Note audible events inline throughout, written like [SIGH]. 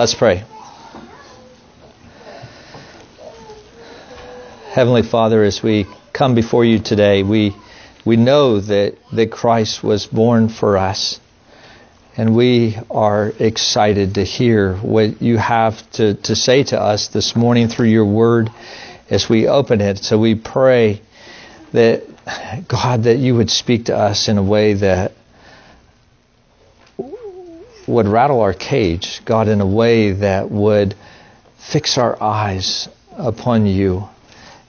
Let's pray. Heavenly Father, as we come before you today, we, we know that, that Christ was born for us. And we are excited to hear what you have to, to say to us this morning through your word as we open it. So we pray that, God, that you would speak to us in a way that would rattle our cage, God, in a way that would fix our eyes upon you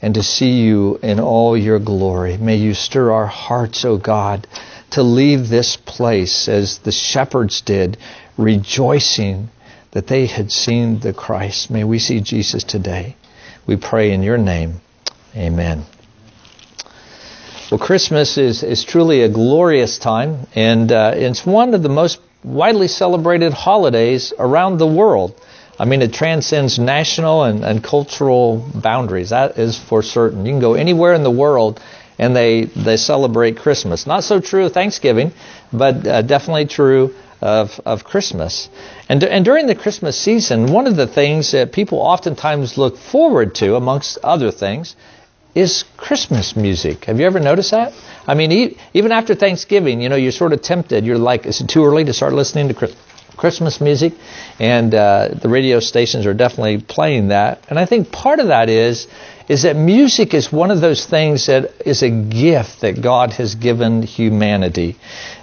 and to see you in all your glory. May you stir our hearts, O God, to leave this place as the shepherds did, rejoicing that they had seen the Christ. May we see Jesus today. We pray in your name. Amen. Well, Christmas is, is truly a glorious time, and uh, it's one of the most widely celebrated holidays around the world. I mean, it transcends national and, and cultural boundaries. That is for certain. You can go anywhere in the world and they, they celebrate Christmas. Not so true of Thanksgiving, but uh, definitely true of, of Christmas. And, and during the Christmas season, one of the things that people oftentimes look forward to, amongst other things, is Christmas music. Have you ever noticed that? I mean, even after Thanksgiving, you know, you're sort of tempted. You're like, is it too early to start listening to Christmas? Music, and uh, the radio stations are definitely playing that. And I think part of that is is that music is one of those things that is a gift that God has given humanity.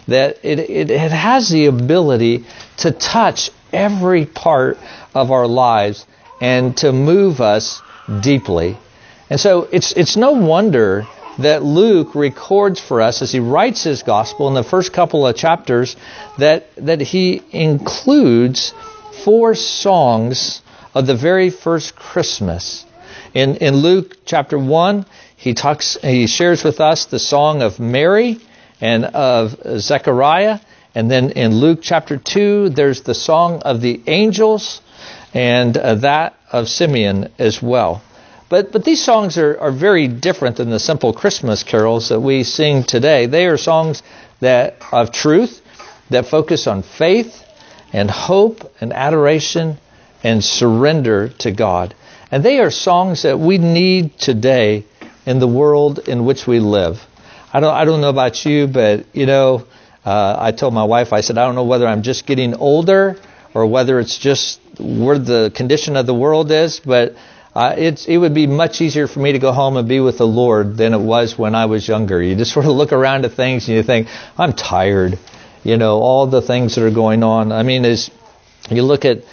That it, it, it has the ability to touch every part of our lives and to move us deeply. And so it's it's no wonder that Luke records for us as he writes his gospel in the first couple of chapters that, that he includes four songs of the very first Christmas. In, in Luke chapter 1, he talks, he shares with us the song of Mary and of Zechariah. And then in Luke chapter 2, there's the song of the angels and uh, that of Simeon as well. But, but these songs are, are very different than the simple Christmas carols that we sing today. They are songs that of truth, that focus on faith and hope and adoration and surrender to God. And they are songs that we need today in the world in which we live. I don't, I don't know about you, but you know, uh, I told my wife, I said, I don't know whether I'm just getting older or whether it's just where the condition of the world is, but uh, it would be much easier for me to go home and be with the Lord than it was when I was younger. You just [LAUGHS] sort of look around at things and you think, I'm tired. You know, all the things that are going on. I mean, as you look at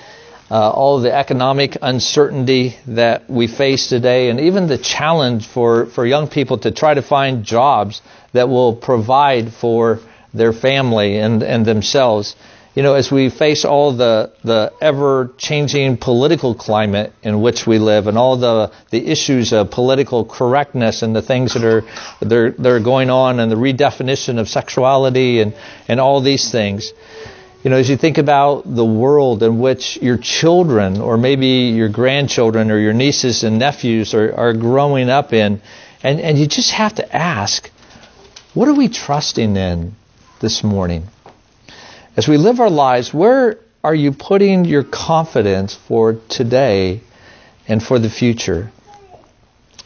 uh, all the economic uncertainty that we face today, and even the challenge for, for young people to try to find jobs that will provide for their family and, and themselves you know, as we face all the, the ever changing political climate in which we live and all the, the issues of political correctness and the things that are, that are, going on and the redefinition of sexuality and, and all these things, you know, as you think about the world in which your children or maybe your grandchildren or your nieces and nephews are, are growing up in, and, and you just have to ask, what are we trusting in this morning? As we live our lives, where are you putting your confidence for today and for the future?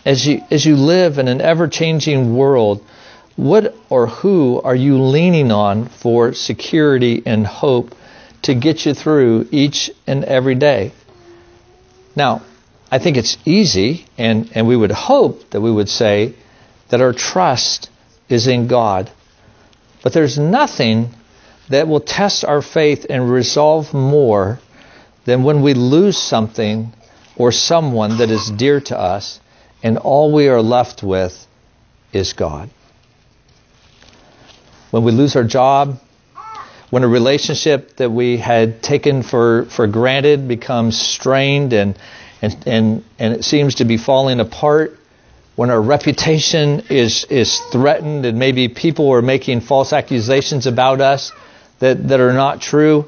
As you, as you live in an ever changing world, what or who are you leaning on for security and hope to get you through each and every day? Now, I think it's easy, and, and we would hope that we would say that our trust is in God. But there's nothing that will test our faith and resolve more than when we lose something or someone that is dear to us and all we are left with is God. When we lose our job, when a relationship that we had taken for, for granted becomes strained and, and, and, and it seems to be falling apart, when our reputation is, is threatened and maybe people are making false accusations about us, that, that are not true.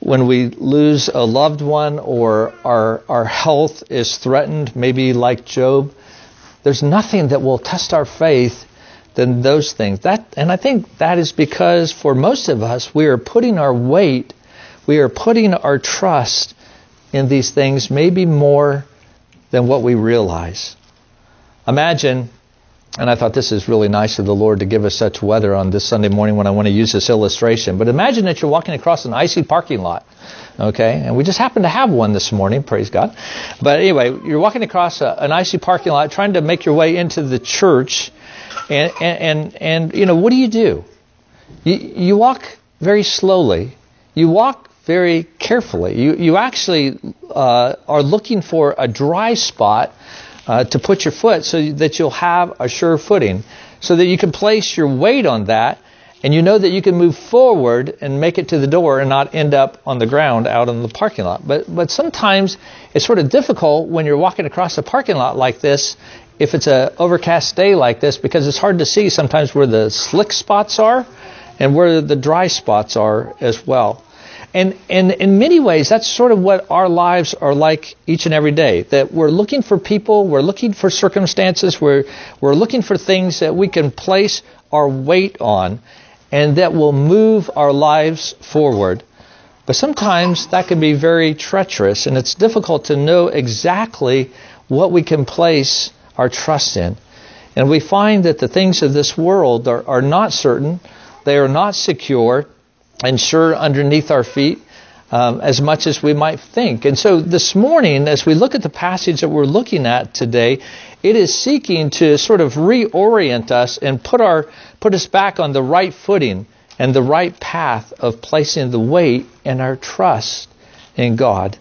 When we lose a loved one or our, our health is threatened, maybe like Job, there's nothing that will test our faith than those things. That, and I think that is because for most of us, we are putting our weight, we are putting our trust in these things, maybe more than what we realize. Imagine, and I thought this is really nice of the Lord to give us such weather on this Sunday morning when I want to use this illustration, but imagine that you're walking across an icy parking lot. Okay, and we just happen to have one this morning, praise God. But anyway, you're walking across a, an icy parking lot trying to make your way into the church, and, and, and, and you know, what do you do? You, you walk very slowly. You walk very carefully. You, you actually uh, are looking for a dry spot uh, to put your foot so that you'll have a sure footing, so that you can place your weight on that and you know that you can move forward and make it to the door and not end up on the ground out in the parking lot. But but sometimes it's sort of difficult when you're walking across a parking lot like this if it's a overcast day like this because it's hard to see sometimes where the slick spots are and where the dry spots are as well. And, and in many ways, that's sort of what our lives are like each and every day. That we're looking for people, we're looking for circumstances, we're, we're looking for things that we can place our weight on and that will move our lives forward. But sometimes that can be very treacherous, and it's difficult to know exactly what we can place our trust in. And we find that the things of this world are, are not certain, they are not secure and sure underneath our feet. Um, as much as we might think. And so this morning, as we look at the passage that we're looking at today, it is seeking to sort of reorient us and put our put us back on the right footing and the right path of placing the weight and our trust in God.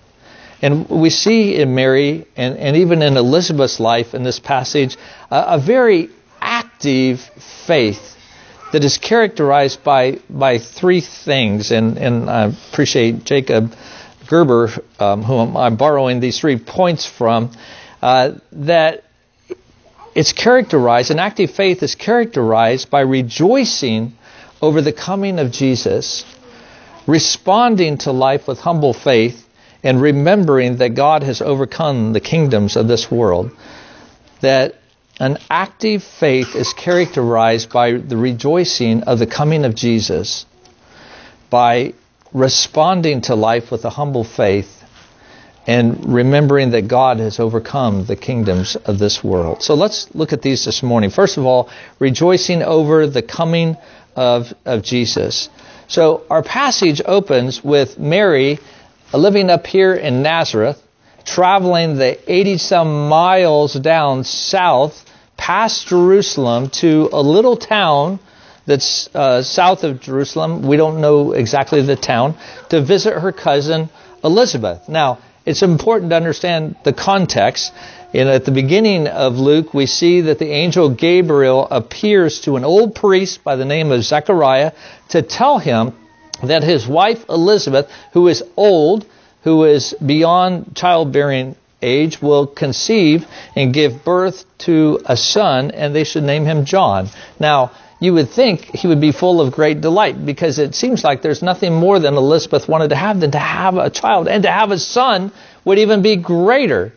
And we see in Mary and, and even in Elizabeth's life in this passage a, a very active faith that is characterized by by three things. And, and I appreciate Jacob Gerber, um, whom I'm borrowing these three points from, uh, that it's characterized, an active faith is characterized by rejoicing over the coming of Jesus, responding to life with humble faith, and remembering that God has overcome the kingdoms of this world. That an active faith is characterized by the rejoicing of the coming of Jesus, by responding to life with a humble faith, and remembering that God has overcome the kingdoms of this world. So let's look at these this morning. First of all, rejoicing over the coming of, of Jesus. So our passage opens with Mary uh, living up here in Nazareth, traveling the 80 some miles down south past Jerusalem to a little town that's uh, south of Jerusalem. We don't know exactly the town to visit her cousin Elizabeth. Now, it's important to understand the context. And at the beginning of Luke, we see that the angel Gabriel appears to an old priest by the name of Zechariah to tell him that his wife Elizabeth, who is old, who is beyond childbearing age, will conceive and give birth to a son, and they should name him John. Now, you would think he would be full of great delight because it seems like there's nothing more than Elizabeth wanted to have than to have a child. And to have a son would even be greater.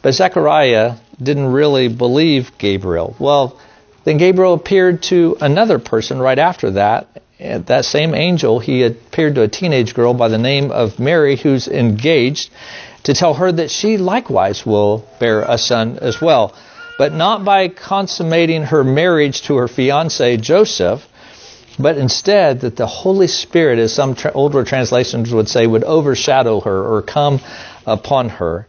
But Zechariah didn't really believe Gabriel. Well, then Gabriel appeared to another person right after that. That same angel, he appeared to a teenage girl by the name of Mary who's engaged to tell her that she likewise will bear a son as well but not by consummating her marriage to her fiance Joseph, but instead that the Holy Spirit, as some tra- older translations would say, would overshadow her or come upon her.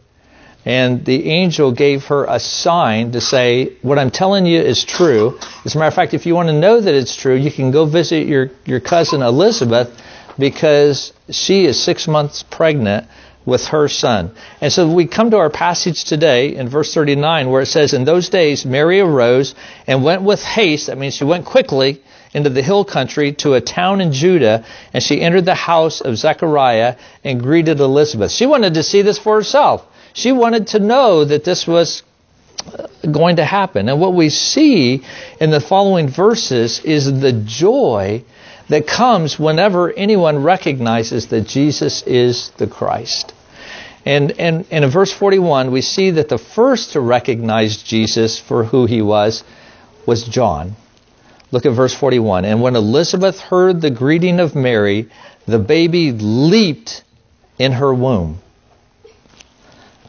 And the angel gave her a sign to say, What I'm telling you is true. As a matter of fact, if you want to know that it's true, you can go visit your, your cousin Elizabeth because she is six months pregnant with her son. And so we come to our passage today in verse 39 where it says, In those days Mary arose and went with haste, that means she went quickly, into the hill country to a town in Judah, and she entered the house of Zechariah and greeted Elizabeth. She wanted to see this for herself. She wanted to know that this was uh, going to happen. And what we see in the following verses is the joy that comes whenever anyone recognizes that Jesus is the Christ. And, and, and in verse 41, we see that the first to recognize Jesus for who he was was John. Look at verse 41. And when Elizabeth heard the greeting of Mary, the baby leaped in her womb.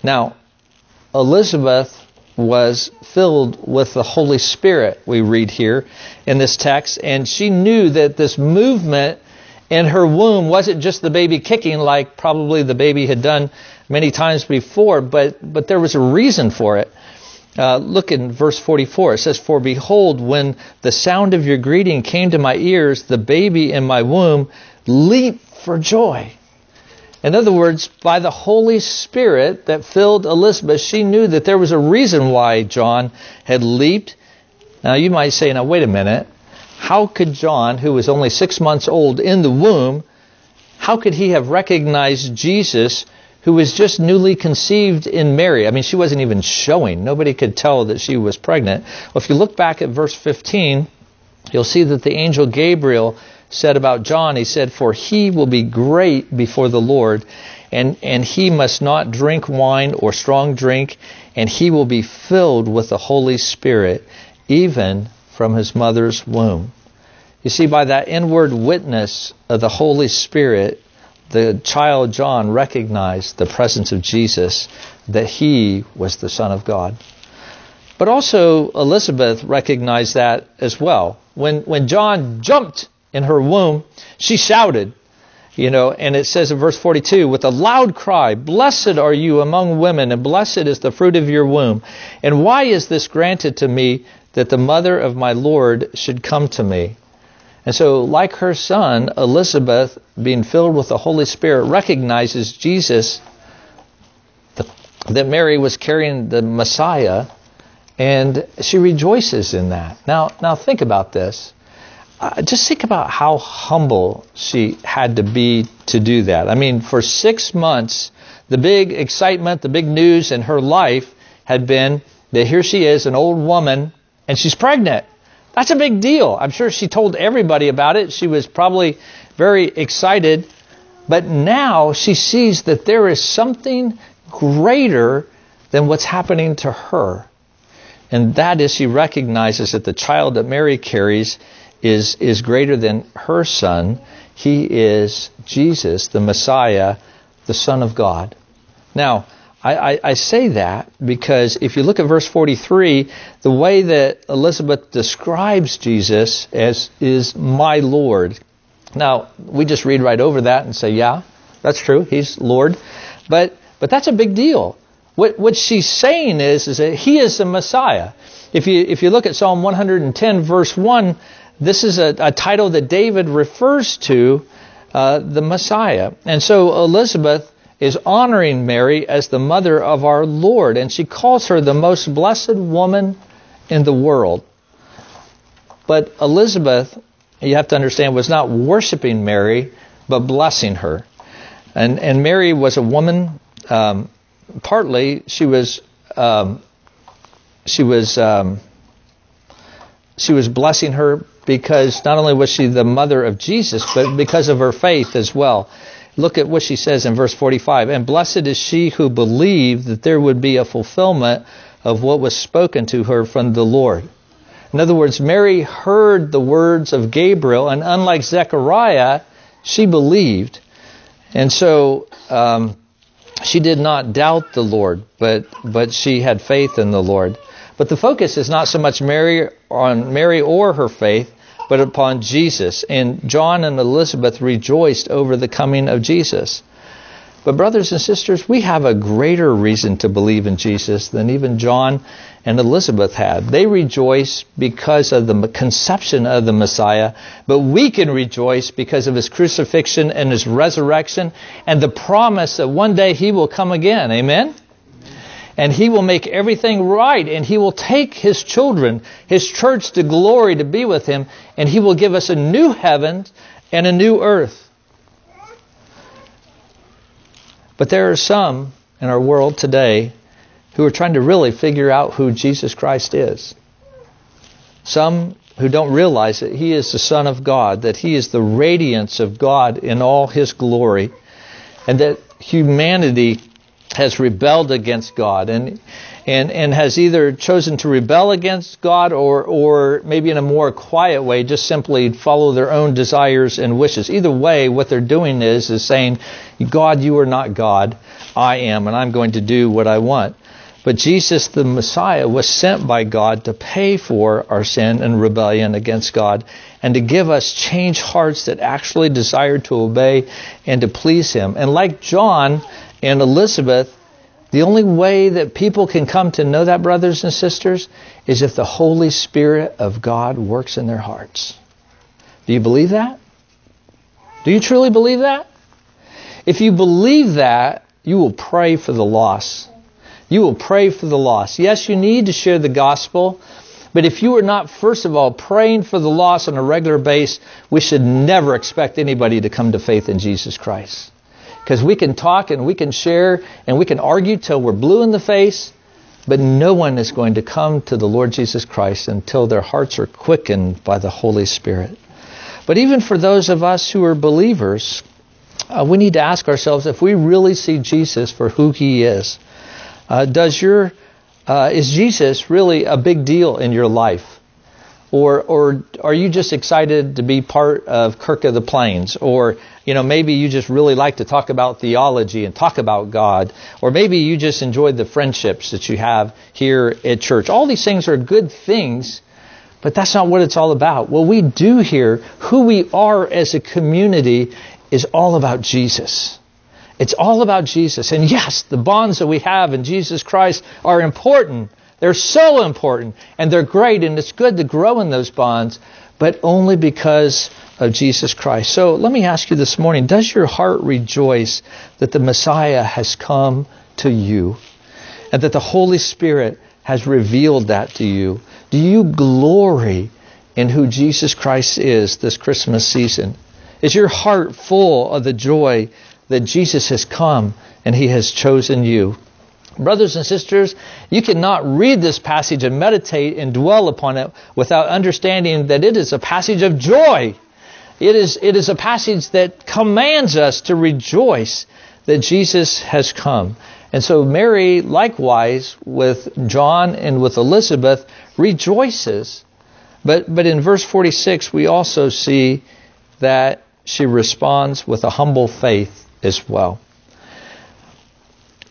Now, Elizabeth was filled with the Holy Spirit, we read here in this text, and she knew that this movement in her womb wasn't just the baby kicking like probably the baby had done many times before, but, but there was a reason for it. Uh, look in verse 44. It says, For behold, when the sound of your greeting came to my ears, the baby in my womb leaped for joy. In other words, by the Holy Spirit that filled Elizabeth, she knew that there was a reason why John had leaped. Now you might say, now wait a minute. How could John, who was only six months old in the womb, how could he have recognized Jesus who was just newly conceived in Mary? I mean, she wasn't even showing. Nobody could tell that she was pregnant. Well, if you look back at verse 15, you'll see that the angel Gabriel said about John, he said, For he will be great before the Lord, and, and he must not drink wine or strong drink, and he will be filled with the Holy Spirit, even from his mother's womb. You see, by that inward witness of the Holy Spirit, the child John recognized the presence of Jesus, that he was the Son of God. But also, Elizabeth recognized that as well. When, when John jumped in her womb, she shouted, you know, and it says in verse 42, with a loud cry, Blessed are you among women, and blessed is the fruit of your womb. And why is this granted to me that the mother of my Lord should come to me? And so, like her son, Elizabeth, being filled with the Holy Spirit, recognizes Jesus, that Mary was carrying the Messiah, and she rejoices in that. Now, now think about this uh, just think about how humble she had to be to do that. I mean, for six months, the big excitement, the big news in her life had been that here she is, an old woman, and she's pregnant. That's a big deal. I'm sure she told everybody about it. She was probably very excited. But now she sees that there is something greater than what's happening to her. And that is she recognizes that the child that Mary carries is, is greater than her son. He is Jesus, the Messiah, the Son of God. Now, I, I, I, say that because if you look at verse 43, the way that Elizabeth describes Jesus as is my Lord. Now, we just read right over that and say, yeah, that's true. He's Lord. But, but that's a big deal. What, what she's saying is, is that he is the Messiah. If you, if you look at Psalm 110, verse 1, this is a, a title that David refers to uh, the Messiah. And so Elizabeth is honoring Mary as the mother of our Lord, and she calls her the most blessed woman in the world. But Elizabeth, you have to understand, was not worshiping Mary, but blessing her. And, and Mary was a woman, um, partly she was, um, she was, um, she was blessing her because not only was she the mother of Jesus, but because of her faith as well. Look at what she says in verse 45. And blessed is she who believed that there would be a fulfillment of what was spoken to her from the Lord. In other words, Mary heard the words of Gabriel, and unlike Zechariah, she believed. And so um, she did not doubt the Lord, but, but she had faith in the Lord. But the focus is not so much Mary on Mary or her faith, but upon Jesus. And John and Elizabeth rejoiced over the coming of Jesus. But, brothers and sisters, we have a greater reason to believe in Jesus than even John and Elizabeth had. They rejoice because of the conception of the Messiah, but we can rejoice because of his crucifixion and his resurrection and the promise that one day he will come again. Amen? And he will make everything right and he will take his children, his church to glory to be with him and he will give us a new heaven and a new earth. But there are some in our world today who are trying to really figure out who Jesus Christ is. Some who don't realize that he is the Son of God, that he is the radiance of God in all his glory, and that humanity has rebelled against God and and and has either chosen to rebel against God or or maybe in a more quiet way just simply follow their own desires and wishes. Either way, what they're doing is is saying, God, you are not God, I am, and I'm going to do what I want. But Jesus, the Messiah, was sent by God to pay for our sin and rebellion against God and to give us changed hearts that actually desire to obey and to please Him. And like John and Elizabeth, the only way that people can come to know that, brothers and sisters, is if the Holy Spirit of God works in their hearts. Do you believe that? Do you truly believe that? If you believe that, you will pray for the lost you will pray for the lost. Yes, you need to share the gospel, but if you are not, first of all, praying for the lost on a regular basis, we should never expect anybody to come to faith in Jesus Christ. Because we can talk and we can share and we can argue till we're blue in the face, but no one is going to come to the Lord Jesus Christ until their hearts are quickened by the Holy Spirit. But even for those of us who are believers, uh, we need to ask ourselves if we really see Jesus for who he is. Uh, does your uh, is Jesus really a big deal in your life? Or, or are you just excited to be part of Kirk of the Plains? Or, you know, maybe you just really like to talk about theology and talk about God. Or maybe you just enjoy the friendships that you have here at church. All these things are good things, but that's not what it's all about. What we do here, who we are as a community, is all about Jesus. It's all about Jesus. And yes, the bonds that we have in Jesus Christ are important. They're so important and they're great and it's good to grow in those bonds, but only because of Jesus Christ. So let me ask you this morning, does your heart rejoice that the Messiah has come to you and that the Holy Spirit has revealed that to you? Do you glory in who Jesus Christ is this Christmas season? Is your heart full of the joy that Jesus has come and he has chosen you. Brothers and sisters, you cannot read this passage and meditate and dwell upon it without understanding that it is a passage of joy. It is, it is a passage that commands us to rejoice that Jesus has come. And so Mary, likewise, with John and with Elizabeth, rejoices. But, but in verse 46, we also see that she responds with a humble faith as well.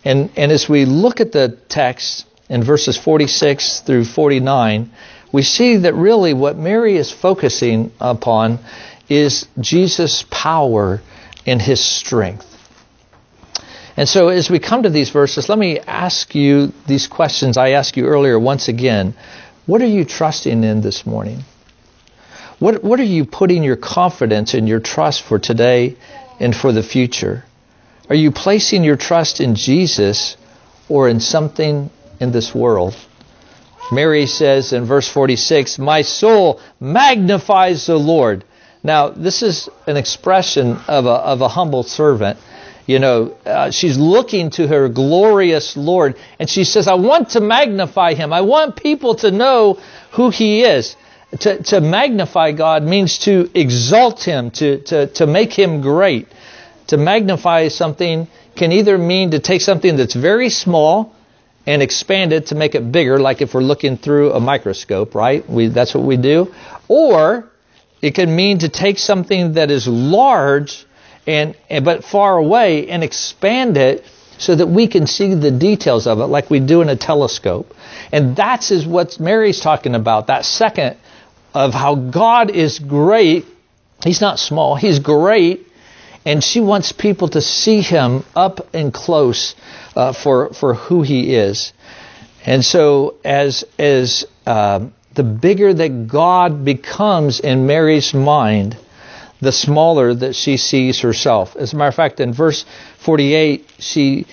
And, and as we look at the text in verses 46 through 49, we see that really what Mary is focusing upon is Jesus' power and his strength. And so as we come to these verses, let me ask you these questions I asked you earlier once again. What are you trusting in this morning? What, what are you putting your confidence and your trust for today and for the future? Are you placing your trust in Jesus or in something in this world? Mary says in verse 46, My soul magnifies the Lord. Now, this is an expression of a, of a humble servant. You know, uh, she's looking to her glorious Lord, and she says, I want to magnify him. I want people to know who he is. To, to magnify God means to exalt him, to, to, to make him great. To magnify something can either mean to take something that's very small and expand it to make it bigger, like if we're looking through a microscope, right? We, that's what we do. Or it can mean to take something that is large and, but far away and expand it so that we can see the details of it like we do in a telescope. And that's is what Mary's talking about, that second of how God is great. He's not small, he's great and she wants people to see him up and close uh, for for who he is. And so, as as uh, the bigger that God becomes in Mary's mind, the smaller that she sees herself. As a matter of fact, in verse 48, she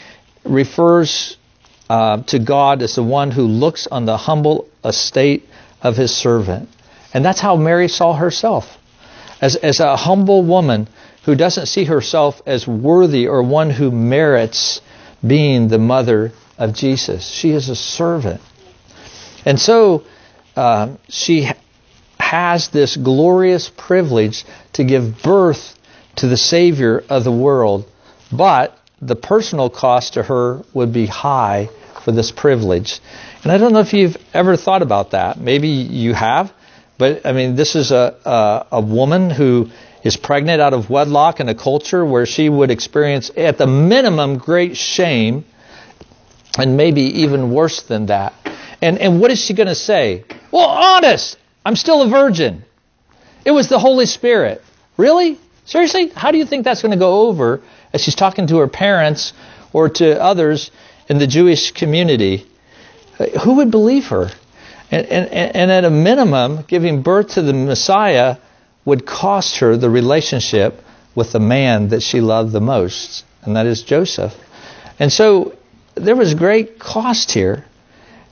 refers uh, to God as the one who looks on the humble estate of his servant. And that's how Mary saw herself. As, as a humble woman who doesn't see herself as worthy or one who merits being the mother of Jesus. She is a servant. And so uh, she has this glorious privilege to give birth to the Savior of the world. But the personal cost to her would be high for this privilege. And I don't know if you've ever thought about that. Maybe you have, but I mean, this is a, a, a woman who is pregnant out of wedlock in a culture where she would experience, at the minimum, great shame, and maybe even worse than that. And, and what is she going to say? Well, honest, I'm still a virgin. It was the Holy Spirit. Really? Seriously? How do you think that's going to go over as she's talking to her parents or to others in the Jewish community? Who would believe her? And, and, and at a minimum, giving birth to the Messiah would cost her the relationship with the man that she loved the most, and that is Joseph. And so there was great cost here.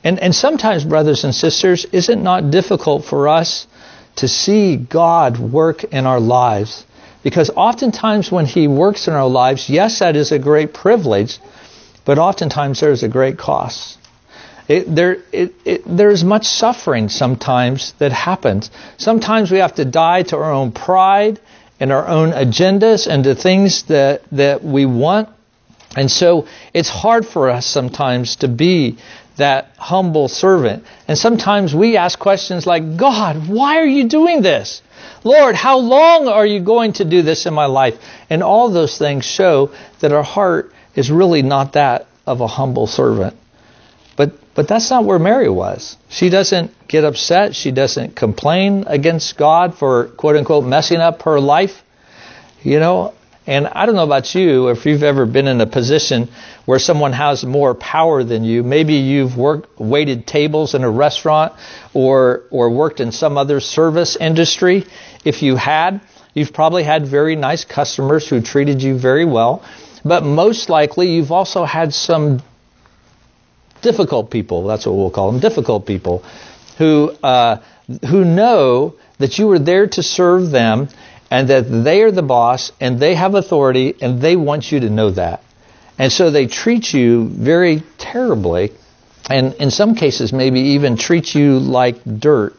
And, and sometimes, brothers and sisters, is it not difficult for us to see God work in our lives? Because oftentimes when He works in our lives, yes, that is a great privilege, but oftentimes there is a great cost. It, there, it, it, there's much suffering sometimes that happens. Sometimes we have to die to our own pride and our own agendas and the things that, that we want. And so it's hard for us sometimes to be that humble servant. And sometimes we ask questions like, God, why are you doing this? Lord, how long are you going to do this in my life? And all those things show that our heart is really not that of a humble servant. But that's not where Mary was. She doesn't get upset. She doesn't complain against God for quote unquote messing up her life. You know, and I don't know about you if you've ever been in a position where someone has more power than you. Maybe you've worked waited tables in a restaurant or or worked in some other service industry. If you had, you've probably had very nice customers who treated you very well. But most likely you've also had some difficult people, that's what we'll call them, difficult people, who, uh, who know that you are there to serve them and that they are the boss and they have authority and they want you to know that. And so they treat you very terribly and in some cases maybe even treat you like dirt.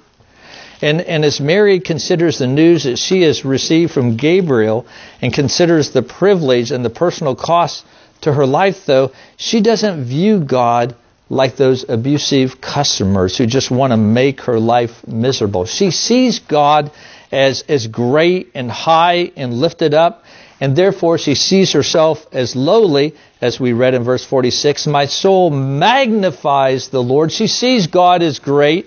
And, and as Mary considers the news that she has received from Gabriel and considers the privilege and the personal cost to her life, though, she doesn't view God like those abusive customers who just want to make her life miserable. She sees God as, as great and high and lifted up, and therefore she sees herself as lowly, as we read in verse 46. My soul magnifies the Lord. She sees God as great.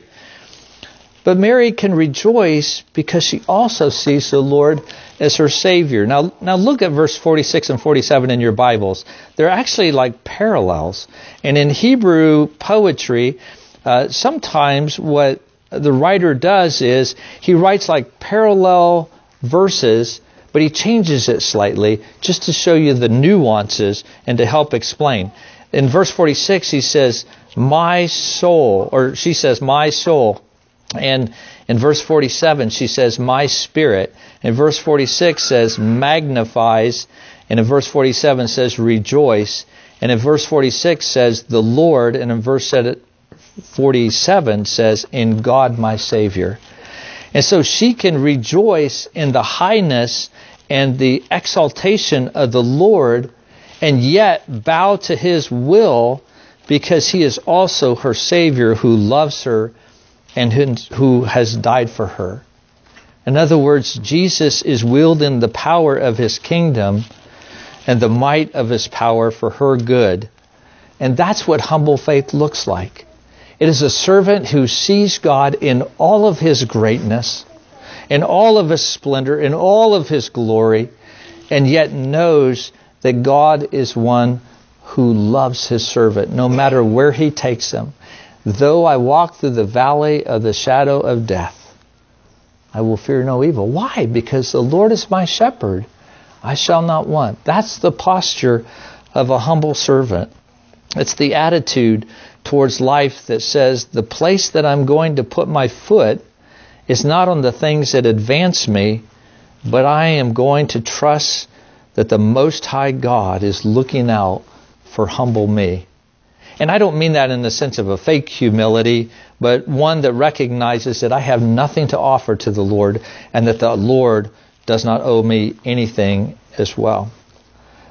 But Mary can rejoice because she also sees the Lord as her Savior. Now, now look at verse 46 and 47 in your Bibles. They're actually like parallels. And in Hebrew poetry, uh, sometimes what the writer does is he writes like parallel verses, but he changes it slightly just to show you the nuances and to help explain. In verse 46, he says, My soul, or she says, My soul. And in verse 47, she says, My spirit. In verse 46 says, magnifies. And in verse 47 says, rejoice. And in verse 46 says, the Lord. And in verse 47 says, in God my Savior. And so she can rejoice in the highness and the exaltation of the Lord and yet bow to his will because he is also her Savior who loves her and who has died for her. In other words, Jesus is wielding the power of his kingdom and the might of his power for her good. And that's what humble faith looks like. It is a servant who sees God in all of his greatness, in all of his splendor, in all of his glory, and yet knows that God is one who loves his servant no matter where he takes him. Though I walk through the valley of the shadow of death, I will fear no evil. Why? Because the Lord is my shepherd. I shall not want. That's the posture of a humble servant. It's the attitude towards life that says the place that I'm going to put my foot is not on the things that advance me, but I am going to trust that the Most High God is looking out for humble me. And I don't mean that in the sense of a fake humility, but one that recognizes that I have nothing to offer to the Lord and that the Lord does not owe me anything as well.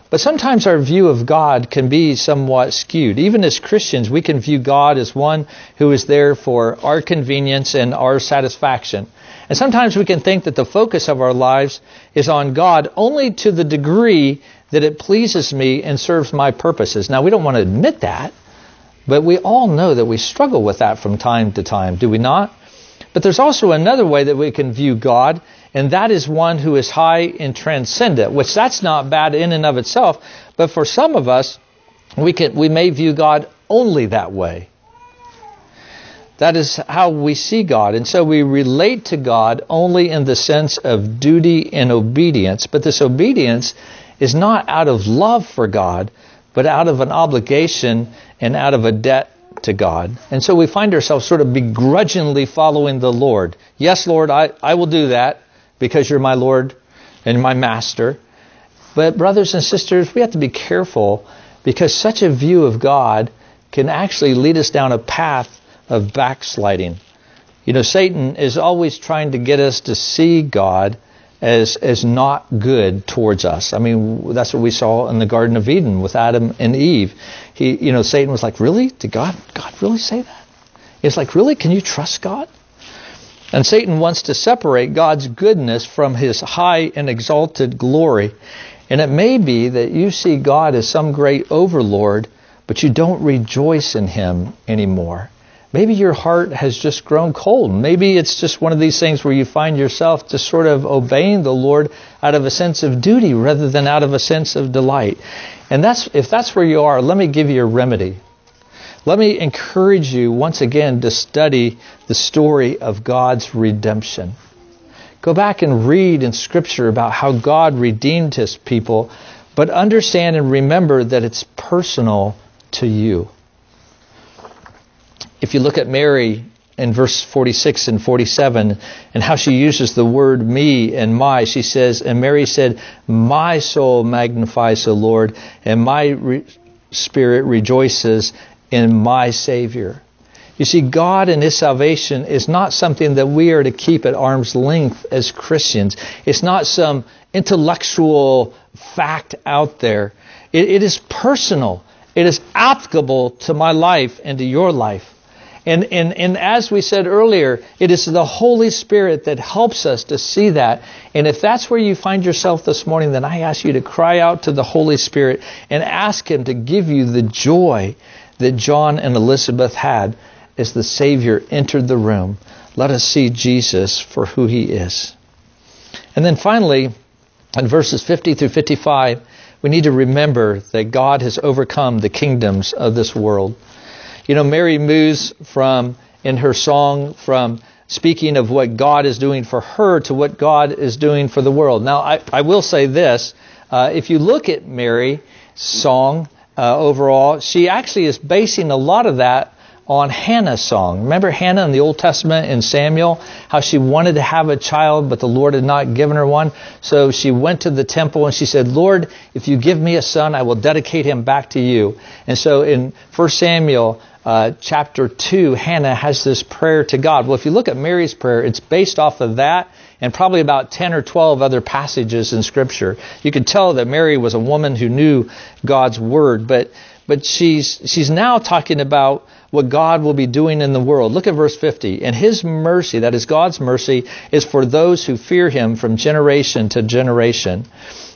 But sometimes our view of God can be somewhat skewed. Even as Christians, we can view God as one who is there for our convenience and our satisfaction. And sometimes we can think that the focus of our lives is on God only to the degree that it pleases me and serves my purposes. Now, we don't want to admit that, but we all know that we struggle with that from time to time, do we not? But there's also another way that we can view God, and that is one who is high and transcendent, which that's not bad in and of itself, but for some of us, we can we may view God only that way. That is how we see God. And so we relate to God only in the sense of duty and obedience. But this obedience is not out of love for God, but out of an obligation and out of a debt to God. And so we find ourselves sort of begrudgingly following the Lord. Yes, Lord, I, I will do that because you're my Lord and my master. But, brothers and sisters, we have to be careful because such a view of God can actually lead us down a path of backsliding. You know, Satan is always trying to get us to see God as as not good towards us. I mean, that's what we saw in the Garden of Eden with Adam and Eve. He, you know, Satan was like, "Really? Did God God really say that?" It's like, "Really? Can you trust God?" And Satan wants to separate God's goodness from his high and exalted glory. And it may be that you see God as some great overlord, but you don't rejoice in him anymore. Maybe your heart has just grown cold. Maybe it's just one of these things where you find yourself just sort of obeying the Lord out of a sense of duty rather than out of a sense of delight. And that's if that's where you are, let me give you a remedy. Let me encourage you once again to study the story of God's redemption. Go back and read in Scripture about how God redeemed His people, but understand and remember that it's personal to you if you look at Mary in verse 46 and 47 and how she uses the word me and my, she says, and Mary said, My soul magnifies the Lord, and my re- spirit rejoices in my Savior. You see, God and His salvation is not something that we are to keep at arm's length as Christians. It's not some intellectual fact out there. it, it is personal. It is applicable to my life and to your life. And, and, and as we said earlier, it is the Holy Spirit that helps us to see that. And if that's where you find yourself this morning, then I ask you to cry out to the Holy Spirit and ask Him to give you the joy that John and Elizabeth had as the Savior entered the room. Let us see Jesus for who He is. And then finally, in verses 50 through 55, we need to remember that God has overcome the kingdoms of this world. You know, Mary moves from, in her song, from speaking of what God is doing for her to what God is doing for the world. Now, I, I will say this. Uh, if you look at Mary's song uh, overall, she actually is basing a lot of that on Hannah's song. Remember Hannah in the Old Testament in Samuel, how she wanted to have a child, but the Lord had not given her one. So she went to the temple and she said, Lord, if you give me a son, I will dedicate him back to you. And so in 1 Samuel, uh, chapter 2, Hannah has this prayer to God. Well, if you look at Mary's prayer, it's based off of that and probably about 10 or 12 other passages in Scripture. You can tell that Mary was a woman who knew God's Word, but, but she's, she's now talking about what God will be doing in the world. Look at verse 50. And His mercy, that is God's mercy, is for those who fear Him from generation to generation.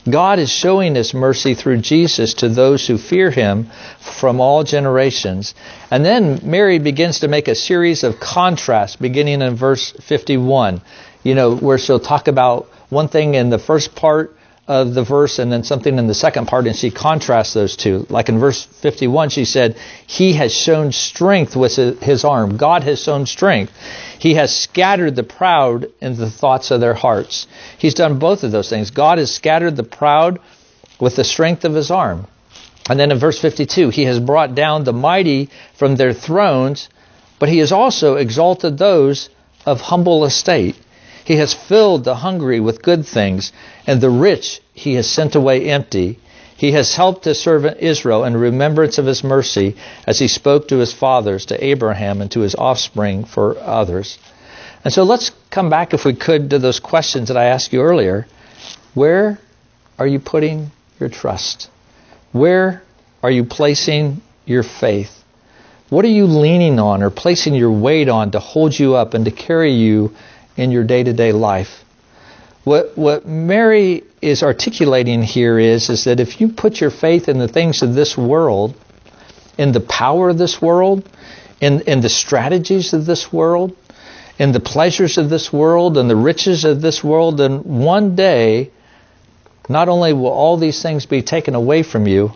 God is showing His mercy through Jesus to those who fear Him from all generations. And then Mary begins to make a series of contrasts beginning in verse 51, you know, where she'll talk about one thing in the first part of the verse and then something in the second part, and she contrasts those two. Like in verse 51, she said, He has shown strength with his arm. God has shown strength. He has scattered the proud in the thoughts of their hearts. He's done both of those things. God has scattered the proud with the strength of his arm. And then in verse 52, He has brought down the mighty from their thrones, but He has also exalted those of humble estate. He has filled the hungry with good things, and the rich he has sent away empty. He has helped his servant Israel in remembrance of his mercy, as he spoke to his fathers, to Abraham, and to his offspring for others. And so let's come back, if we could, to those questions that I asked you earlier. Where are you putting your trust? Where are you placing your faith? What are you leaning on or placing your weight on to hold you up and to carry you in your day to day life? What, what Mary is articulating here is, is that if you put your faith in the things of this world, in the power of this world, in, in the strategies of this world, in the pleasures of this world, and the riches of this world, then one day, not only will all these things be taken away from you,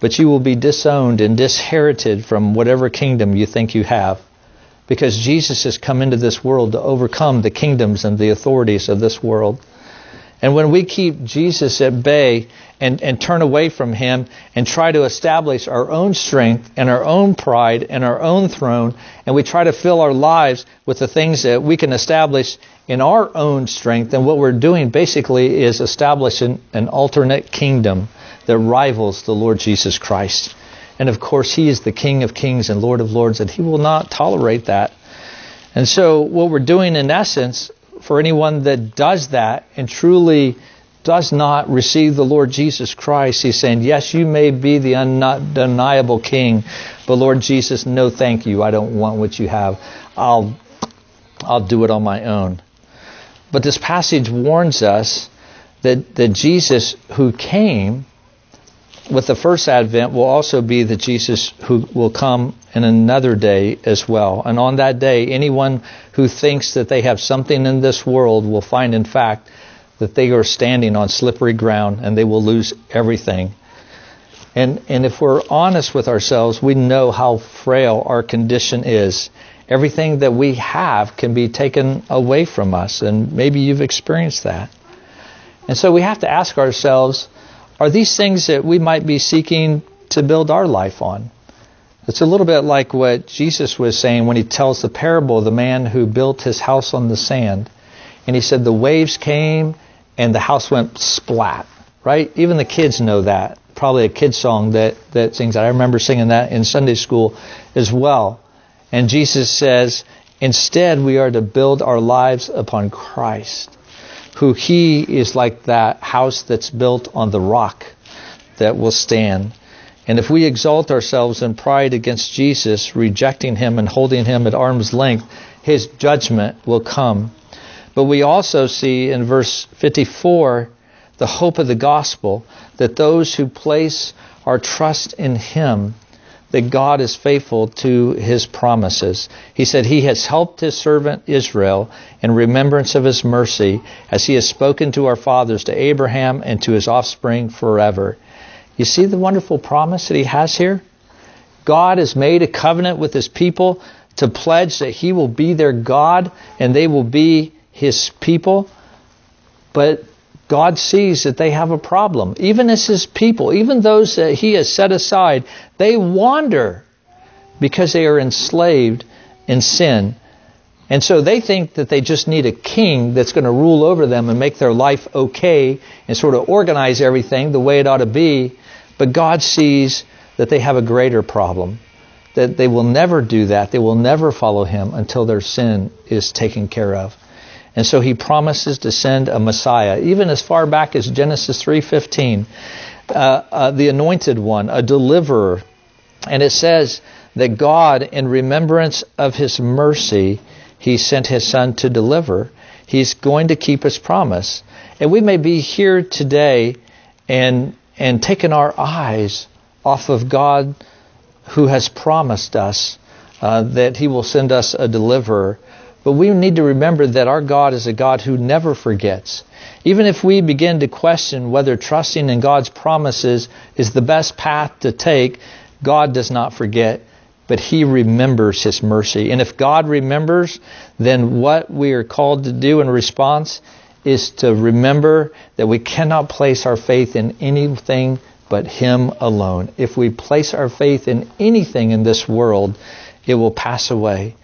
but you will be disowned and disinherited from whatever kingdom you think you have. Because Jesus has come into this world to overcome the kingdoms and the authorities of this world. And when we keep Jesus at bay and, and turn away from him and try to establish our own strength and our own pride and our own throne, and we try to fill our lives with the things that we can establish in our own strength, then what we're doing basically is establishing an alternate kingdom that rivals the Lord Jesus Christ. And of course, He is the King of kings and Lord of lords, and He will not tolerate that. And so, what we're doing in essence, for anyone that does that and truly does not receive the Lord Jesus Christ, He's saying, Yes, you may be the undeniable King, but Lord Jesus, no thank you. I don't want what you have. I'll, I'll do it on my own. But this passage warns us that, that Jesus, who came, with the first advent will also be the Jesus who will come in another day as well. And on that day, anyone who thinks that they have something in this world will find, in fact, that they are standing on slippery ground and they will lose everything. And, and if we're honest with ourselves, we know how frail our condition is. Everything that we have can be taken away from us, and maybe you've experienced that. And so we have to ask ourselves, are these things that we might be seeking to build our life on? It's a little bit like what Jesus was saying when he tells the parable of the man who built his house on the sand. And he said the waves came and the house went splat, right? Even the kids know that. Probably a kid song that, that sings that. I remember singing that in Sunday school as well. And Jesus says, instead, we are to build our lives upon Christ who he is like that house that's built on the rock that will stand. And if we exalt ourselves in pride against Jesus, rejecting him and holding him at arm's length, his judgment will come. But we also see in verse 54 the hope of the gospel that those who place our trust in him that God is faithful to his promises. He said, He has helped his servant Israel in remembrance of his mercy, as he has spoken to our fathers, to Abraham, and to his offspring forever. You see the wonderful promise that he has here? God has made a covenant with his people to pledge that he will be their God and they will be his people. But God sees that they have a problem. Even as His people, even those that He has set aside, they wander because they are enslaved in sin. And so they think that they just need a king that's going to rule over them and make their life okay and sort of organize everything the way it ought to be. But God sees that they have a greater problem. That they will never do that. They will never follow Him until their sin is taken care of. And so he promises to send a Messiah, even as far back as Genesis 3:15, uh, uh, the anointed one, a deliverer. And it says that God, in remembrance of his mercy, he sent his son to deliver. He's going to keep his promise. And we may be here today and and taken our eyes off of God who has promised us uh, that he will send us a deliverer but we need to remember that our God is a God who never forgets. Even if we begin to question whether trusting in God's promises is the best path to take, God does not forget, but He remembers His mercy. And if God remembers, then what we are called to do in response is to remember that we cannot place our faith in anything but Him alone. If we place our faith in anything in this world, it will pass away.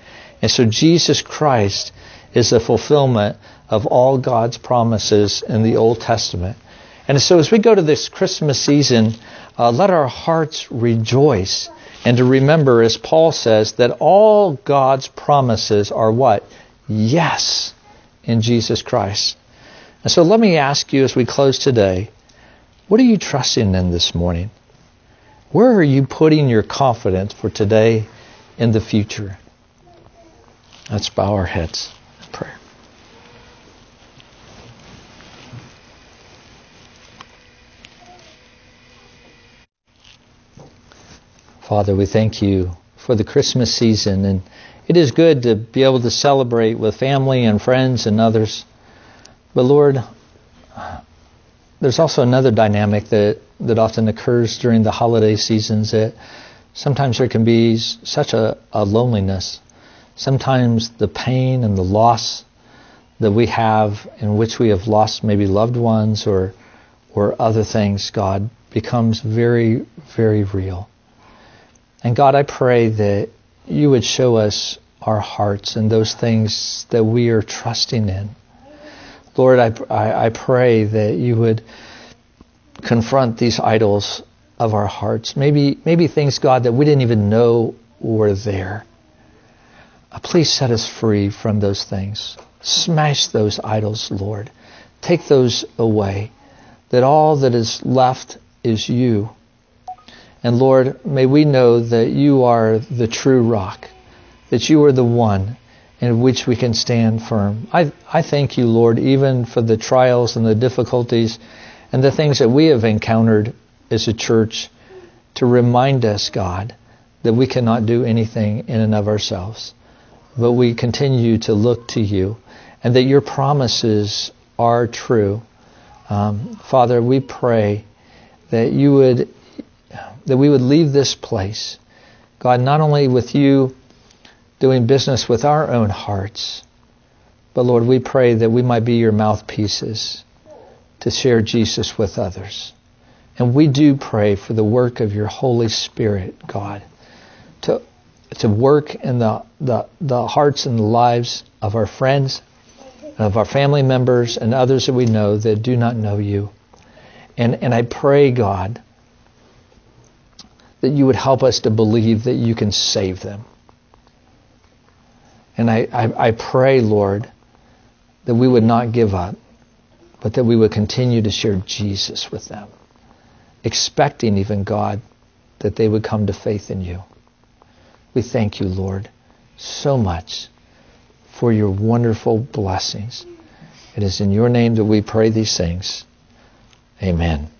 And so Jesus Christ is the fulfillment of all God's promises in the Old Testament. And so as we go to this Christmas season, uh, let our hearts rejoice and to remember, as Paul says, that all God's promises are what? Yes, in Jesus Christ. And so let me ask you as we close today, what are you trusting in this morning? Where are you putting your confidence for today and the future? Let's bow our heads in prayer. Father, we thank you for the Christmas season, and it is good to be able to celebrate with family and friends and others. But Lord, there's also another dynamic that, that often occurs during the holiday seasons that sometimes there can be such a, a loneliness. Sometimes the pain and the loss that we have in which we have lost maybe loved ones or or other things, God, becomes very, very real. And God, I pray that you would show us our hearts and those things that we are trusting in. Lord, I, I, I pray that you would confront these idols of our hearts. Maybe, maybe things, God, that we didn't even know were there. Please set us free from those things. Smash those idols, Lord. Take those away. That all that is left is you. And Lord, may we know that you are the true rock, that you are the one in which we can stand firm. I, I thank you, Lord, even for the trials and the difficulties and the things that we have encountered as a church to remind us, God, that we cannot do anything in and of ourselves. But we continue to look to you and that your promises are true. Um, Father, we pray that you would that we would leave this place, God, not only with you doing business with our own hearts, but Lord, we pray that we might be your mouthpieces to share Jesus with others. And we do pray for the work of your Holy Spirit, God, to, to work in the, the, the hearts and the lives of our friends, of our family members, and others that we know that do not know you. And, and I pray, God, that you would help us to believe that you can save them. And I, I, I, pray, Lord, that we would not give up, but that we would continue to share Jesus with them, expecting even, God, that they would come to faith in you. We thank you, Lord, so much for your wonderful blessings. It is in your name that we pray these things. Amen.